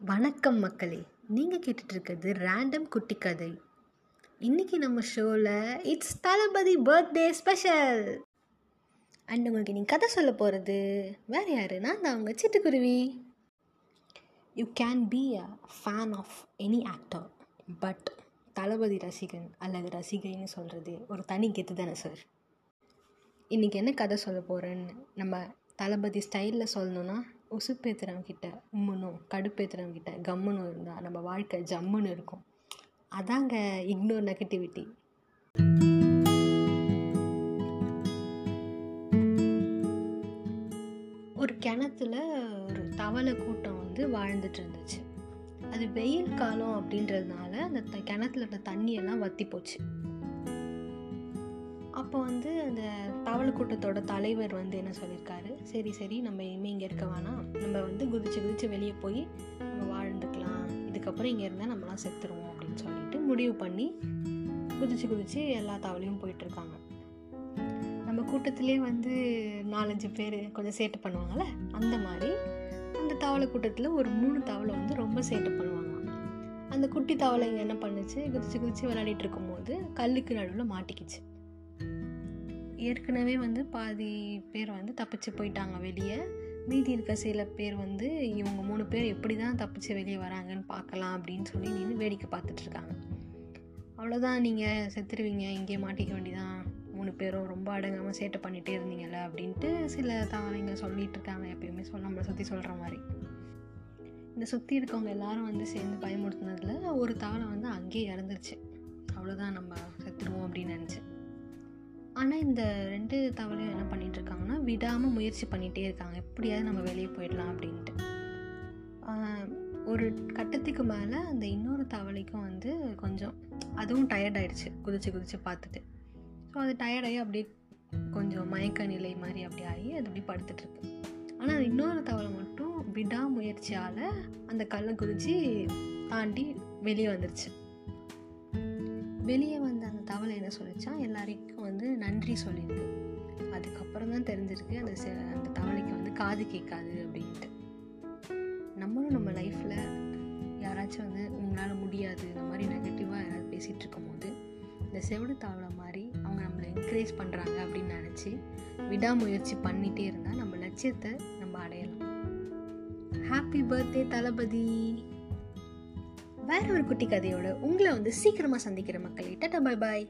வணக்கம் மக்களே நீங்கள் கேட்டுட்ருக்கிறது ரேண்டம் குட்டி கதை. இன்றைக்கி நம்ம ஷோவில் it's Thalapathy birthday special and உங்களுக்கு நீங்கள் கதை சொல்ல போகிறது வேறு யார்? நான் தான் அவங்க சிட்டுக்குருவி. You can be a fan of any actor but Thalapathy ரசிகன் அல்லது ரசிகைன்னு சொல்கிறது ஒரு தனி கெத்து தானே சார் இன்றைக்கி என்ன கதை சொல்ல போகிறேன்னு நம்ம தளபதி ஸ்டைலில் சொல்லணுன்னா உசுப்பேத்துறவங்கிட்ட உம்முனும் கடுப்பேத்துறவங்கிட்ட கம்முன்னு இருந்தால் நம்ம வாழ்க்கை ஜம்முன்னு இருக்கும். அதாங்க இக்னோர் நெகட்டிவிட்டி ஒரு கிணத்துல ஒரு தவளை கூட்டம் வந்து வாழ்ந்துட்டு இருந்துச்சு. அது வெயில் காலம் அப்படின்றதுனால அந்த த- கிணத்துல இருந்த தண்ணியெல்லாம் வத்தி போச்சு அப்போ வந்து அந்த தவளை கூட்டத்தோட தலைவர் வந்து என்ன சொல்லியிருக்காரு சரி சரி நம்ம இனிமேல் இங்கே இருக்க வேணாம். நம்ம வந்து குதிச்சு குதிச்சு வெளியே போய் நம்ம வாழ்ந்துக்கலாம். இதுக்கப்புறம் இங்கே இருந்தால் நம்மளாம் செத்துருவோம் அப்படின்னு சொல்லிட்டு முடிவு பண்ணி குதிச்சு குதிச்சு எல்லா தவளையும் போயிட்டுருக்காங்க. நம்ம கூட்டத்திலே வந்து நாலஞ்சு பேர் கொஞ்சம் சேட்டை பண்ணுவாங்கள்ல அந்த மாதிரி அந்த தவளை கூட்டத்தில் ஒரு மூணு தவளை வந்து ரொம்ப சேட்டை பண்ணுவாங்க. அந்த குட்டி தவளை என்ன பண்ணுச்சு? குதிச்சு குதிச்சு விளையாடிட்டு இருக்கும்போது கல்லுக்கு நடுவில் மாட்டிக்கிச்சு. ஏற்கனவே வந்து பாதி பேர் வந்து தப்பிச்சு போயிட்டாங்க வெளியே. மீதி இருக்க சில பேர் வந்து இவங்க மூணு பேர் எப்படி தான் தப்பிச்சு வெளியே வராங்கன்னு பார்க்கலாம் அப்படின்னு சொல்லி நின்று வேடிக்கை பார்த்துட்ருக்காங்க அவ்வளோதான் நீங்கள் செத்துருவீங்க இங்கே மாட்டிக்க வேண்டியதான் மூணு பேரும் ரொம்ப அடங்காமல் சேட்டை பண்ணிகிட்டே இருந்தீங்கல்ல அப்படின்ட்டு சில தவறைங்க சொல்லிகிட்டு இருக்காங்க எப்பயுமே சொல்ல நம்மளை சுற்றி சொல்கிற மாதிரி. இந்த சுற்றி இருக்கவங்க எல்லாரும் வந்து சேர்ந்து பயமுறுத்துனதில் ஒரு தவளை வந்து அங்கேயே இறந்துருச்சு. அவ்வளோதான் நம்ம செத்துருவோம் அப்படின்னு நினச்சி. ஆனால் இந்த ரெண்டு தவளையும் என்ன பண்ணிட்டு இருக்காங்கன்னா விடாமல் முயற்சி பண்ணிகிட்டே இருக்காங்க. எப்படியாவது நம்ம வெளியே போயிடலாம் அப்படின்ட்டு. ஒரு கட்டத்துக்கு மேலே அந்த இன்னொரு தவளைக்கும் வந்து கொஞ்சம் அதுவும் டயர்ட் ஆயிடுச்சு குதிச்சு குதிச்சு பார்த்துட்டு. ஸோ அது டயர்டாகி அப்படியே கொஞ்சம் மயக்க நிலை மாதிரி அப்படி ஆகி அது அப்படி படுத்துட்ருக்கு ஆனால் ஆனால் இன்னொரு தவளை மட்டும் விடாமுயற்சியால் அந்த கல்லை குதிச்சு தாண்டி வெளியே வந்துருச்சு. வெளியே வந்த அந்த தவளை என்ன சொல்லிச்சா? எல்லாருக்கும் வந்து நன்றி சொல்லியிருக்கு அதுக்கப்புறம் தான் தெரிஞ்சிருக்கு அந்த செ- அந்த தவளைக்கு வந்து காது கேட்காது அப்படின்ட்டு. நம்மளும் நம்ம லைஃப்பில் யாராச்சும் வந்து உங்களால் முடியாது இந்த மாதிரி நெகட்டிவாக யாராவது பேசிகிட்டு இருக்கும்போது இந்த செவிடு தவளை மாதிரி அவங்க நம்மளை என்கரேஜ் பண்ணுறாங்க அப்படின்னு நினச்சி விடாமுயற்சி பண்ணிகிட்டே இருந்தால் நம்ம லட்சியத்தை நம்ம அடையலாம். Happy birthday Thalapathy! வேற ஒரு குட்டி கதையோட உங்களை வந்து சீக்கிரமாக சந்திக்கிற மக்கள்கிட்ட டபுள் பாய்